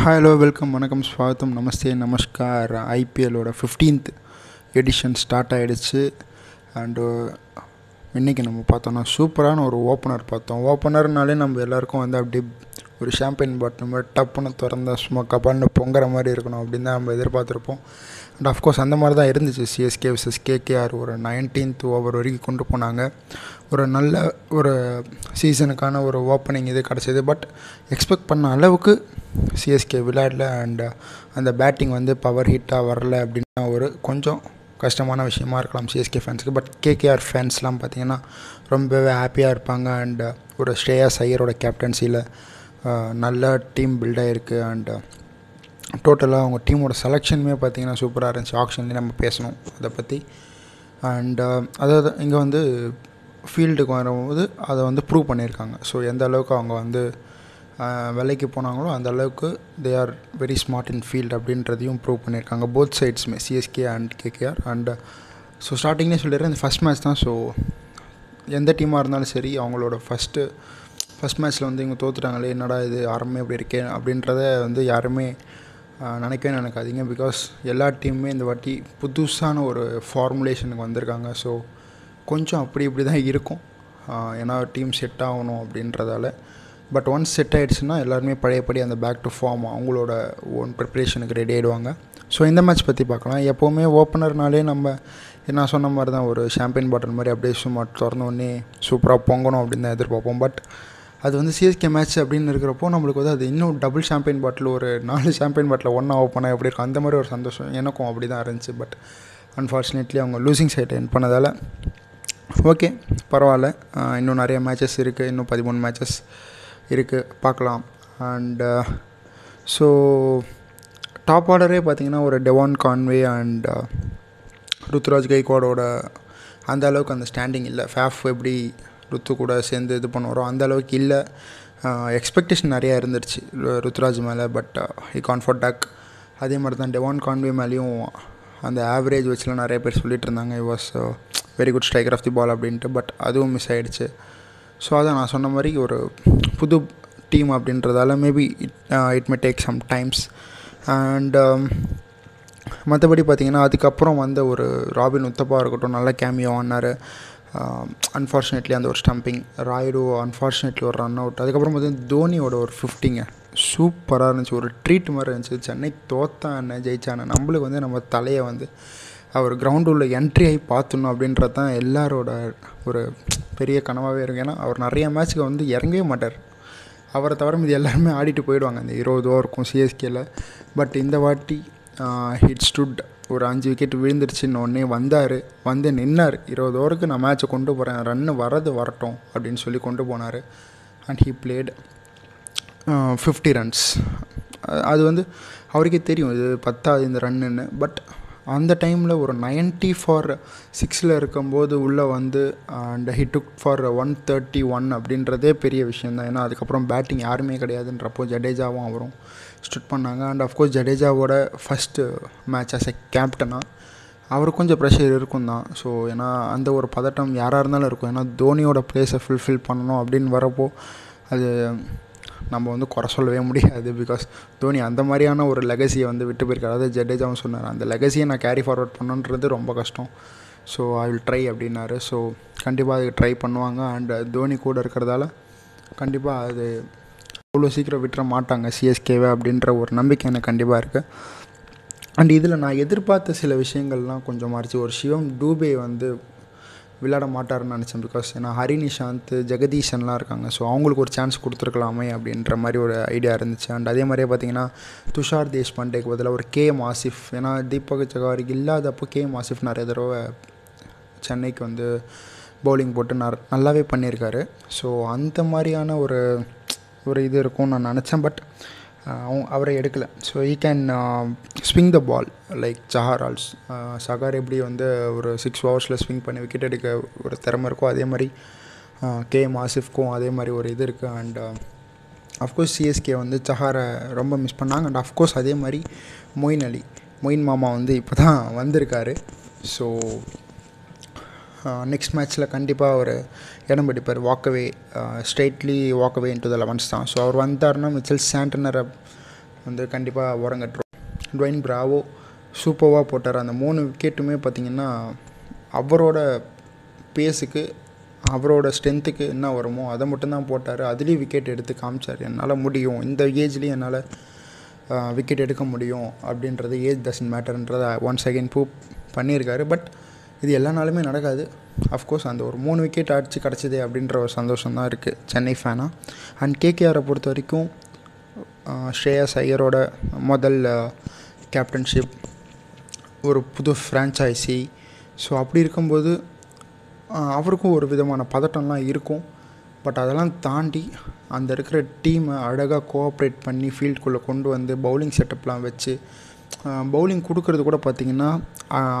Hi hello welcome வணக்கம் ஸ்வாகத்தம் நமஸ்தே நமஸ்கார். ஐபிஎல்லோட ஃபிஃப்டீன்த் எடிஷன் ஸ்டார்ட் ஆகிடுச்சு அண்டு uh, இன்றைக்கி நம்ம பார்த்தோன்னா சூப்பரான ஒரு ஓப்பனர் பார்த்தோம். ஓப்பனர்னாலே நம்ம எல்லாேருக்கும் வந்து அப்படியே ஒரு ஷாம்பெயின் பாட்டில் மாதிரி டப்புன்னு திறந்தா சும்மா கபால்னு பொங்குற மாதிரி இருக்கணும் அப்படின்னு தான் நம்ம எதிர்பார்த்துருப்போம். அண்ட் அஃப்கோர்ஸ் அந்த மாதிரி தான் இருந்துச்சு. சிஎஸ்கே விசஸ் கேகேஆர் ஒரு நைன்டீன்த் ஓவர் வரைக்கும் கொண்டு போனாங்க. ஒரு நல்ல ஒரு சீசனுக்கான ஒரு ஓப்பனிங் இது கிடச்சிது. பட் எக்ஸ்பெக்ட் பண்ண அளவுக்கு சிஎஸ்கே விளையாடல அண்ட் அந்த பேட்டிங் வந்து பவர் ஹிட்டாக வரல அப்படின்னா ஒரு கொஞ்சம் கஷ்டமான விஷயமா இருக்கலாம் சிஎஸ்கே ஃபேன்ஸுக்கு பட் கேகேஆர் ஃபேன்ஸ்லாம் பார்த்திங்கன்னா ரொம்பவே ஹாப்பியாக இருப்பாங்க. அண்ட் ஒரு ஸ்ரேயாஸ் ஐயரோட கேப்டன்சியில் நல்ல டீம் பில்ட் ஆகிருக்கு அண்ட் டோட்டலாக அவங்க டீமோட செலெக்ஷனுமே பார்த்திங்கன்னா சூப்பராக இருந்துச்சு. ஆக்ஷன்லேயே நம்ம பேசணும் அதை பற்றி அண்ட் அதாவது இங்கே வந்து ஃபீல்டுக்கு வரும்போது அதை வந்து ப்ரூவ் பண்ணியிருக்காங்க. ஸோ எந்த அளவுக்கு அவங்க வந்து வேலைக்கு போனாங்களோ அந்த அளவுக்கு they are very smart in field அப்படின்றதையும் ப்ரூவ் பண்ணியிருக்காங்க both சைட்ஸுமே CSK and KKR and so ஸ்டார்டிங்லேயே சொல்லிடுறேன். இந்த ஃபஸ்ட் மேட்ச் தான். ஸோ எந்த டீமாக இருந்தாலும் சரி அவங்களோட ஃபஸ்ட்டு ஃபஸ்ட் மேட்ச்சில் வந்து இவங்க தோத்துட்டாங்களே என்னடா இது ஆரம்பமே அப்படி இருக்கே அப்படின்றத வந்து யாருமே நினைக்கவே நினைக்காதீங்க. பிகாஸ் எல்லா டீமுமே இந்த வாட்டி புதுசான ஒரு ஃபார்முலேஷனுக்கு வந்திருக்காங்க. ஸோ கொஞ்சம் அப்படி இப்படி தான் இருக்கும். ஏன்னா டீம் செட் ஆகணும் அப்படின்றதால. பட் ஒன்ஸ் செட் ஆகிடுச்சுன்னா எல்லாருமே பழையபடி அந்த பேக் டு ஃபார்ம் அவங்களோட ஓன் ப்ரிப்ரேஷனுக்கு ரெடி ஆகிடுவாங்க ஸோ இந்த மேட்ச் பற்றி பார்க்கலாம். எப்போவுமே ஓப்பனர்னாலே நம்ம நான் சொன்ன மாதிரி தான் ஒரு ஷாம்பியன் பாட்டில் மாதிரி அப்படியே சும்மா திறந்தோடனே சூப்பராக பொங்கணும் அப்படின்னு தான் எதிர்பார்ப்போம். பட் அது வந்து சிஎஸ்கே மேட்ச் அப்படின்னு இருக்கிறப்போ நம்மளுக்கு வந்து அது இன்னும் டபுள் ஷாம்பியன் பாட்டில் ஒரு நாலு ஷாம்பியன் பாட்டில் ஒன்றா ஓப்பனாக எப்படி இருக்கும்? அந்த மாதிரி ஒரு சந்தோஷம். எனக்கும் அப்படி தான் இருந்துச்சு. பட் அன்ஃபார்ச்சுனேட்லி அவங்க லூசிங் சைட் என் பண்ணதால் ஓகே பரவாயில்ல. இன்னும் நிறைய மேட்சஸ் இருக்குது இன்னும் பதிமூணு மேட்சஸ் இருக்குது பார்க்கலாம். அண்ட் ஸோ டாப் ஆர்டரே பார்த்திங்கன்னா ஒரு டெவான் கான்வே அண்ட் ருத்ராஜ் கைக்வாடோட அந்த அளவுக்கு அந்த ஸ்டாண்டிங் இல்லை. ஃபேஃப் எப்படி ருத்து கூட சேர்ந்து இது பண்ணுவாரோ அந்த அளவுக்கு இல்லை. எக்ஸ்பெக்டேஷன் நிறையா இருந்துருச்சு ருத்ராஜ் மேலே பட் ஹி கான்ஃபர்ட் டக் அதே மாதிரி தான் டெவான் கான்வே மேலேயும் அந்த ஆவரேஜ் வச்சுலாம் நிறைய பேர் சொல்லிட்டு இருந்தாங்க. I was very good striker of the ball அப்படின்ட்டு பட் அதுவும் மிஸ் ஆகிடுச்சு ஸோ அதான் நான் சொன்ன மாதிரி ஒரு புது டீம் அப்படின்றதால maybe it it may take some times and மற்றபடி பார்த்திங்கன்னா அதுக்கப்புறம் வந்த ஒரு ராபின் உத்தப்பா இருக்கட்டும் நல்ல கேமியோ ஆனார். Um, அன்ஃபார்ச்சுனேட்லி அந்த ஒரு ஸ்டம்பிங் ராயுடு அன்ஃபார்ச்சுனேட்லி ஒரு ரன் அவுட் அதுக்கப்புறம் பார்த்தீங்கன்னா தோனியோட ஒரு ஃபிஃப்டிங்க சூப்பராக இருந்துச்சு. ஒரு ட்ரீட் மாதிரி இருந்துச்சு. சென்னை தோத்தான ஜெயிச்சான நம்மளுக்கு வந்து நம்ம தலையை வந்து அவர் கிரவுண்டு உள்ள என்ட்ரி ஆகி பார்த்துணும் அப்படின்றது தான் எல்லாரோட ஒரு பெரிய கனவாகவே இருக்கும். ஏன்னா அவர் நிறைய மேட்ச்சுக்கு வந்து இறங்கவே மாட்டார். அவரை தவிர மீது எல்லாருமே ஆடிட்டு போயிடுவாங்க. அந்த இருபது ஓவருக்கும் சிஎஸ்கேல பட் இந்த வாட்டி uh, ஹிட் ஸ்டுட் ஒரு அஞ்சு விக்கெட் விழுந்துருச்சுன்னு உடனே வந்தார். வந்து நின்னார். இருபது ஓவருக்கு நான் மேட்ச்சை கொண்டு போகிறேன் ரன்னு வரது வரட்டும் அப்படின்னு சொல்லி கொண்டு போனார். And he played fifty runs அது வந்து அவருக்கே தெரியும் இது பத்தாவது இந்த ரன்னுன்னு பட் அந்த டைமில் ஒரு நைன்ட்டி ஃபார் சிக்ஸில் இருக்கும்போது உள்ளே வந்து and he took for one thirty one அப்படின்றதே பெரிய விஷயம் தான் ஏன்னா அதுக்கப்புறம் பேட்டிங் யாருமே கிடையாதுன்றப்போ ஜடேஜாவும் அவரும் ஸ்டுட் பண்ணாங்க. அண்ட் அஃப்கோர்ஸ் ஜடேஜாவோட ஃபஸ்ட்டு மேட்ச் ஆஸ் எ கேப்டனாக அவருக்கு கொஞ்சம் ப்ரெஷர் இருக்கும் தான். ஸோ ஏன்னா அந்த ஒரு பதட்டம் யாராக இருந்தாலும் இருக்கும். ஏன்னா தோனியோட ப்ளேஸை ஃபுல்ஃபில் பண்ணணும் அப்படின்னு வரப்போ அது நம்ம வந்து குறை சொல்லவே முடியாது. பிகாஸ் தோனி அந்த மாதிரியான ஒரு லெகசியை வந்து விட்டு போயிருக்காரு. அதாவது ஜடேஜாவும் சொன்னார் அந்த லெகசியை நான் கேரி ஃபார்வர்ட் பண்ணுன்றது ரொம்ப கஷ்டம். ஸோ ஐ வில் ட்ரை அப்படின்னாரு. ஸோ கண்டிப்பாக அதுக்கு ட்ரை பண்ணுவாங்க. அண்ட் தோனி கூட இருக்கிறதால கண்டிப்பாக அது அவ்வளோ சீக்கிரம் விட்டுற மாட்டாங்க சிஎஸ்கேவை அப்படின்ற ஒரு நம்பிக்கை எனக்கு கண்டிப்பாக இருக்குது அண்ட் இதில் நான் எதிர்பார்த்த சில விஷயங்கள்லாம் கொஞ்சம் மாறிச்சு. ஒரு சிவம் டூபே வந்து விளையாட மாட்டார்னு நினச்சேன். பிகாஸ் ஏன்னா ஹரி நிஷாந்த் ஜெகதீஷன்லாம் இருக்காங்க. ஸோ அவங்களுக்கு ஒரு சான்ஸ் கொடுத்துருக்கலாமே அப்படின்ற மாதிரி ஒரு ஐடியா இருந்துச்சு. அண்ட் அதே மாதிரியே பார்த்தீங்கன்னா துஷார் தேஷ்பாண்டேக்கு பதிலாக ஒரு கே எம் ஆசிஃப் ஏன்னா தீபக் சகாரிக்கு இல்லாதப்போ கே எம் ஆசிஃப் நிறைய தடவை சென்னைக்கு வந்து பவுலிங் போட்டு ந நல்லாவே பண்ணியிருக்காரு. ஸோ அந்த மாதிரியான ஒரு ஒரு இது இருக்கும்னு நான் நினச்சேன் பட் அவங்க அவரை எடுக்கலை. So he can swing the ball like Chahar also Chahar எப்படி வந்து ஒரு சிக்ஸ் ஹவர்ஸில் ஸ்விங் பண்ணி விக்கெட் எடுக்க ஒரு திறமை இருக்கோ அதே மாதிரி கே எம் ஆசிஃப்க்கும் அதே மாதிரி ஒரு இது இருக்குது அண்ட் அஃப்கோர்ஸ் சிஎஸ்கே வந்து சஹாரை ரொம்ப மிஸ் பண்ணாங்க. அண்ட் அஃப்கோர்ஸ் அதே மாதிரி மொயின் அலி மொயின் மாமா வந்து இப்போ தான் வந்திருக்காரு. ஸோ நெக்ஸ்ட் மேட்ச்சில் கண்டிப்பாக அவர் இடம் பிடிப்பார். Walk away straightly walk away into the elevens தான். ஸோ அவர் வந்தார்னா மிச்சல் சாண்டனரை வந்து கண்டிப்பாக உரங்கட்டுரும் டுவைன் பிராவோ சூப்பராக போட்டார். அந்த மூணு விக்கெட்டுமே பார்த்திங்கன்னா அவரோட பேஸுக்கு அவரோட ஸ்ட்ரென்த்துக்கு என்ன வருமோ அதை மட்டும்தான் போட்டார். அதுலேயும் விக்கெட் எடுத்து காமிச்சார். என்னால் முடியும். இந்த ஏஜ்லேயும் என்னால் விக்கெட் எடுக்க முடியும் அப்படின்றது ஏஜ் டசன் மேட்டர்ன்றதை ஒன் செகண்ட் ப்ரூவ் பண்ணியிருக்காரு. பட் இது எல்லா நாளுமே நடக்காது. அஃப்கோர்ஸ் அந்த ஒரு மூணு விக்கெட் அடித்து கிடச்சிது அப்படின்ற ஒரு சந்தோஷம் தான் இருக்குது சென்னை ஃபேனாக அண்ட் கேகேஆரை பொறுத்த வரைக்கும் ஸ்ரேயாஸ் ஐயரோட முதல் கேப்டன்ஷிப் ஒரு புது ஃப்ரான்ச்சைசி ஸோ அப்படி இருக்கும்போது அவருக்கும் ஒரு விதமான பதட்டம்லாம் இருக்கும். பட் அதெல்லாம் தாண்டி அந்த இருக்கிற டீமை அழகாக கோஆப்ரேட் பண்ணி ஃபீல்டுக்குள்ளே கொண்டு வந்து பவுலிங் செட்டப்லாம் வச்சு பவுலிங் கொடுக்கறது கூட பார்த்திங்கன்னா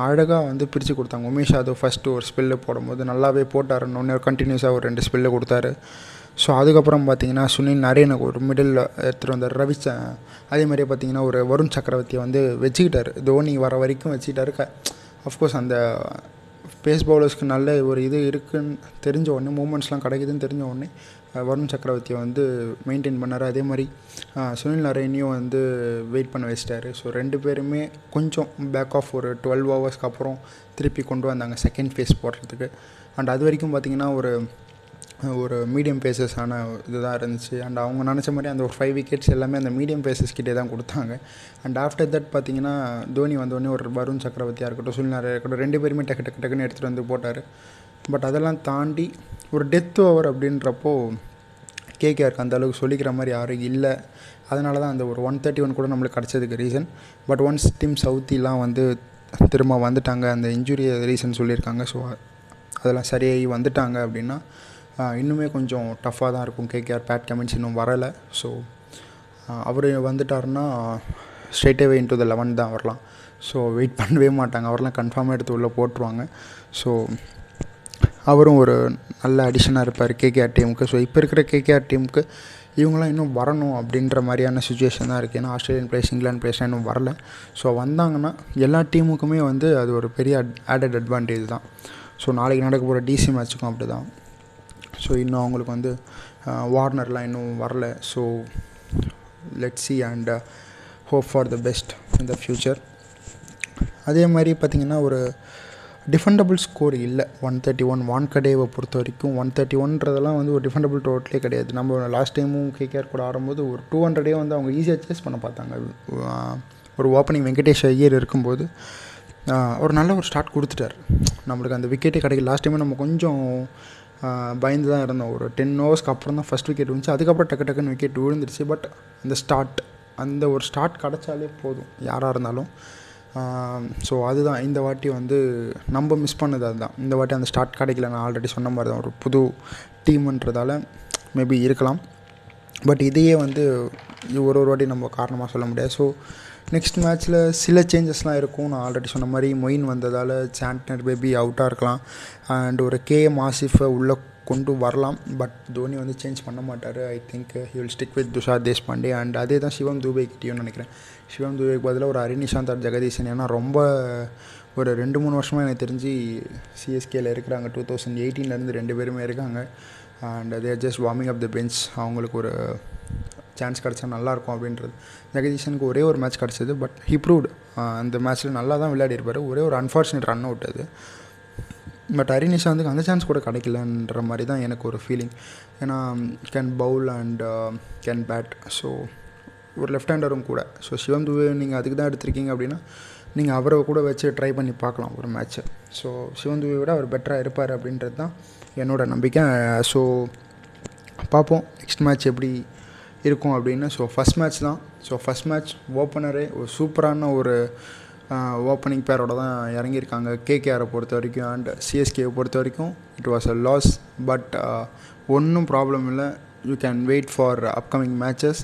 அழகாக வந்து பிரித்து கொடுத்தாங்க. உமேஷ் யாதவ் ஃபஸ்ட்டு ஒரு ஸ்பெல்லு போடும்போது நல்லாவே போட்டார். இன்னொன்று கண்டினியூஸாக ஒரு ரெண்டு ஸ்பெல்லு கொடுத்தாரு. ஸோ அதுக்கப்புறம் பார்த்தீங்கன்னா சுனில் நரேனுக்கு ஒரு மிடில் எடுத்துகிட்டு வந்தார். ரவி அதே மாதிரியே பார்த்தீங்கன்னா ஒரு வருண் சக்கரவர்த்தியை வந்து வச்சுக்கிட்டார். தோனி வர வரைக்கும் வச்சுக்கிட்டாரு. க அஃப்கோர்ஸ் அந்த பேஸ் பவுலர்ஸ்க்கு நல்ல ஒரு இது இருக்குன்னு தெரிஞ்ச உடனே மூமெண்ட்ஸ்லாம் கிடைக்குதுன்னு தெரிஞ்ச உடனே வருண் சக்கரவர்த்தியை வந்து மெயின்டைன் பண்ணார். அதே மாதிரி சுனில் நரேனையும் வந்து வெயிட் பண்ண வச்சிட்டாரு. ஸோ ரெண்டு பேருமே கொஞ்சம் பேக் ஆஃப் ஒரு டுவெல் ஹவர்ஸ்க்கு அப்புறம் திருப்பி கொண்டு வந்தாங்க செகண்ட் ஃபேஸ் போடுறதுக்கு. அண்ட் அது வரைக்கும் பார்த்திங்கன்னா ஒரு ஒரு மீடியம் பேசஸான இதுதான் இருந்துச்சு. அண்ட் அவங்க நினச்ச மாதிரி அந்த ஒரு ஃபைவ் விக்கெட்ஸ் எல்லாமே அந்த மீடியம் பேசஸ் கிட்டே தான் கொடுத்தாங்க. அண்ட் ஆஃப்டர் தட் பார்த்தீங்கன்னா தோனி வந்தோடனே ஒரு வருண் சக்கரவர்த்தியாக இருக்கட்டும் சுனிலாரியாக இருக்கட்டும் ரெண்டு பேருமே டக்கு டக்கு டக்குன்னு எடுத்துகிட்டு வந்து போட்டார். பட் அதெல்லாம் தாண்டி ஒரு டெத் ஓவர் அப்படின்றப்போ கேகேஆருக்கு அந்த அளவுக்கு சொல்லிக்கிற மாதிரி யாரும் இல்லை. அதனால தான் அந்த ஒரு ஒன் தேர்ட்டி ஒன் கூட நம்மளுக்கு கிடச்சதுக்கு ரீசன் பட் ஒன்ஸ் டீம் சவுத்திலாம் வந்து திரும்ப வந்துட்டாங்க அந்த இன்ஜுரி ரீசன் சொல்லியிருக்காங்க. ஸோ அதெல்லாம் சரியாகி வந்துட்டாங்க அப்படின்னா இன்னுமே கொஞ்சம் டஃப்பாக தான் இருக்கும். கேகேஆர் பேட் கமெண்ட்ஸ் இன்னும் வரலை. ஸோ அவர் வந்துட்டாருன்னா ஸ்ட்ரெயிட்டே இன்டு த லெவன் தான் வரலாம். ஸோ வெயிட் பண்ணவே மாட்டாங்க. அவரெலாம் கன்ஃபார்மாக எடுத்து உள்ளே போட்டுருவாங்க. ஸோ அவரும் ஒரு நல்ல அடிஷனாக இருப்பார் கேகேஆர் டீமுக்கு ஸோ இப்போ இருக்கிற கேகேஆர் டீமுக்கு இவங்களாம் இன்னும் வரணும் அப்படின்ற மாதிரியான சுச்சுவேஷன் தான் இருக்குது ஏன்னா ஆஸ்திரேலியன் பிளேஸ் இங்கிலாந்து பிளேஸ்லாம் இன்னும் வரல. ஸோ வந்தாங்கன்னா எல்லா டீமுக்குமே வந்து அது ஒரு பெரிய ஆடட் அட்வான்டேஜ் தான். ஸோ நாளைக்கு நடக்க போகிற டிசி மேட்ச்சுக்கும் அப்படி தான் ஸோ இன்னும் அவங்களுக்கு வந்து வார்னர்லாம் இன்னும் வரல. So let see and hope for the best in the future அதே மாதிரி பார்த்திங்கன்னா ஒரு டிஃபெண்டபிள் ஸ்கோர் இல்லை. ஒன் தேர்ட்டி ஒன் வான்கடேவை பொறுத்த வரைக்கும். ஒன் தேர்ட்டி ஒன்றதெல்லாம் வந்து ஒரு டிஃபெண்டபிள் டோட்டலே கிடையாது. நம்ம லாஸ்ட் டைமும் கேகேஆர் கூட ஆடும்போது ஒரு டூ ஹண்ட்ரடே வந்து அவங்க ஈஸியாக சேஸ் பண்ண பார்த்தாங்க. ஒரு ஓப்பனிங் வெங்கடேஷ் ஐயர் இருக்கும்போது ஒரு நல்ல ஒரு ஸ்டார்ட் கொடுத்துட்டார். நம்மளுக்கு அந்த விக்கெட்டே கிடைக்கல. லாஸ்ட் டைமே நம்ம கொஞ்சம் பயந்து தான் இருந்தோம். ஒரு டென் ஹவர்ஸ்க்கு அப்புறம் தான் ஃபஸ்ட் விக்கெட் இருந்துச்சு அதுக்கப்புறம் டக்கு டக்குன்னு விக்கெட் விழுந்துருச்சு. பட் அந்த ஸ்டார்ட் அந்த ஒரு ஸ்டார்ட் கிடச்சாலே போதும் யாராக இருந்தாலும். ஸோ அதுதான். இந்த வாட்டி வந்து நம்ம மிஸ் பண்ணது அதுதான். இந்த வாட்டி அந்த ஸ்டார்ட் கிடைக்கல. நான் ஆல்ரெடி சொன்ன மாதிரி தான் ஒரு புது டீம்ன்றதால மேபி இருக்கலாம். பட் இதையே வந்து ஒரு ஒரு வாட்டி நம்ம காரணமாக சொல்ல முடியாது. ஸோ நெக்ஸ்ட் மேட்ச்சில் சில சேஞ்சஸ்லாம் இருக்கும். நான் ஆல்ரெடி சொன்ன மாதிரி மொயின் வந்ததால் சாண்ட்னர் பேபி அவுட்டாக இருக்கலாம். அண்ட் ஒரு கேஎம் ஆசிஃபை உள்ளே கொண்டு வரலாம். பட் தோனி வந்து சேஞ்ச் பண்ண மாட்டார். I think he will stick with Tushar Deshpande. And அதே தான் சிவம் தூபே கிட்டேயும் நினைக்கிறேன். சிவம் தூபேக்கு பதிலாக ஒரு ஹரிநிஷாந்த் ஆர் ஜெகதீசன் ஏன்னா ரொம்ப ஒரு ரெண்டு மூணு வருஷமாக எனக்கு தெரிஞ்சு சிஎஸ்கேல இருக்கிறாங்க. டூ தௌசண்ட் எயிட்டீன்லேருந்து ரெண்டு பேருமே இருக்காங்க. And there just warming up the bench அவங்களுக்கு ஒரு சான்ஸ் கிடச்சா நல்லாயிருக்கும் அப்படின்றது. ஜெகதீஷனுக்கு ஒரே ஒரு மேட்ச் கிடச்சிது பட் ஹி ப்ரூவ்டு அந்த மேட்ச்சில் நல்லா தான் விளையாடிருப்பார் ஒரே ஒரு அன்ஃபார்ச்சுனேட் ரன் அவுட் அது. பட் வந்து அந்த சான்ஸ் கூட கிடைக்கலன்ற மாதிரி தான் எனக்கு ஒரு ஃபீலிங் ஏன்னா can bowl and can bat so ஒரு லெஃப்ட் ஹேண்டரும் கூட. ஸோ சிவம் துவே நீங்கள் அதுக்கு தான் எடுத்திருக்கீங்க அப்படின்னா நீங்கள் அவரை கூட வச்சு ட்ரை பண்ணி பார்க்கலாம் ஒரு மேட்ச்சை ஸோ சிவம் துவை விட அவர் பெட்டராக இருப்பார் அப்படின்றது தான் என்னோடய நம்பிக்கை ஸோ பார்ப்போம். நெக்ஸ்ட் மேட்ச் எப்படி இருக்கும் அப்படின்னு. ஸோ ஃபஸ்ட் மேட்ச் தான். ஸோ ஃபஸ்ட் மேட்ச் ஓப்பனரே ஒரு சூப்பரான ஒரு ஓப்பனிங் பேரோட தான் இறங்கியிருக்காங்க. கேகேஆரை பொறுத்த வரைக்கும் அண்ட் சிஎஸ்கேவை பொறுத்த வரைக்கும். It was a loss but ஒன்றும் ப்ராப்ளம் இல்லை. You can wait for upcoming matches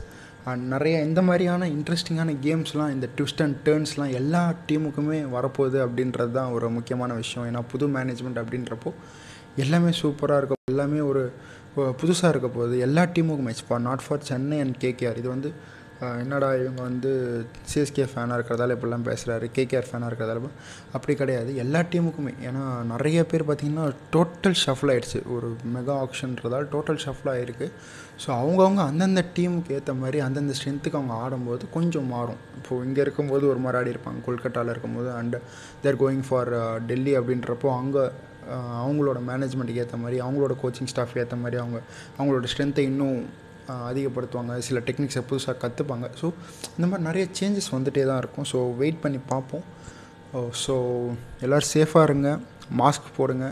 and நிறைய இந்த மாதிரியான இன்ட்ரெஸ்டிங்கான கேம்ஸ்லாம் இந்த ட்விஸ்ட் அண்ட் டேர்ன்ஸ்லாம் எல்லா டீமுக்குமே வரப்போகுது அப்படின்றது தான் ஒரு முக்கியமான விஷயம். ஏன்னா புது மேனேஜ்மெண்ட் அப்படின்றப்போ எல்லாமே சூப்பராக இருக்கும். எல்லாமே ஒரு புதுசாக இருக்க போகுது. எல்லா டீமுக்கும் match for not for Chennai and KKR இது வந்து என்னடா இவங்க வந்து சிஎஸ்கே ஃபேனாக இருக்கிறதால இப்படிலாம் பேசுகிறாரு கேகேஆர் ஃபேனாக இருக்கிறதால அப்படி கிடையாது. எல்லா டீமுக்குமே ஏன்னா நிறைய பேர் பார்த்திங்கன்னா டோட்டல் ஷஃபில் ஆகிடுச்சு ஒரு மெகா ஆப்ஷன்றதால் டோட்டல் ஷஃபில் ஆகிருக்கு ஸோ அவங்கவுங்க அந்தந்த டீமுக்கு ஏற்ற மாதிரி அந்தந்த ஸ்ட்ரென்த்துக்கு அவங்க ஆடும்போது கொஞ்சம் மாறும். இப்போது இங்கே இருக்கும்போது ஒரு மாதிரி ஆடி இருப்பாங்க. கொல்கட்டாவில் இருக்கும்போது and there going for Delhi அப்படின்றப்போ அங்கே அவங்களோட மேனேஜ்மெண்ட்டுக்கு ஏற்ற மாதிரி அவங்களோட கோச்சிங் ஸ்டாஃப் ஏற்ற மாதிரி அவங்க அவங்களோட ஸ்ட்ரென்த்தை இன்னும் அதிகப்படுத்துவாங்க. சில டெக்னிக்ஸை புதுசாக கற்றுப்பாங்க ஸோ இந்த மாதிரி நிறைய சேஞ்சஸ் வந்துகிட்டே தான் இருக்கும். ஸோ வெயிட் பண்ணி பார்ப்போம். ஸோ எல்லோரும் சேஃபாக இருங்க. மாஸ்க் போடுங்க.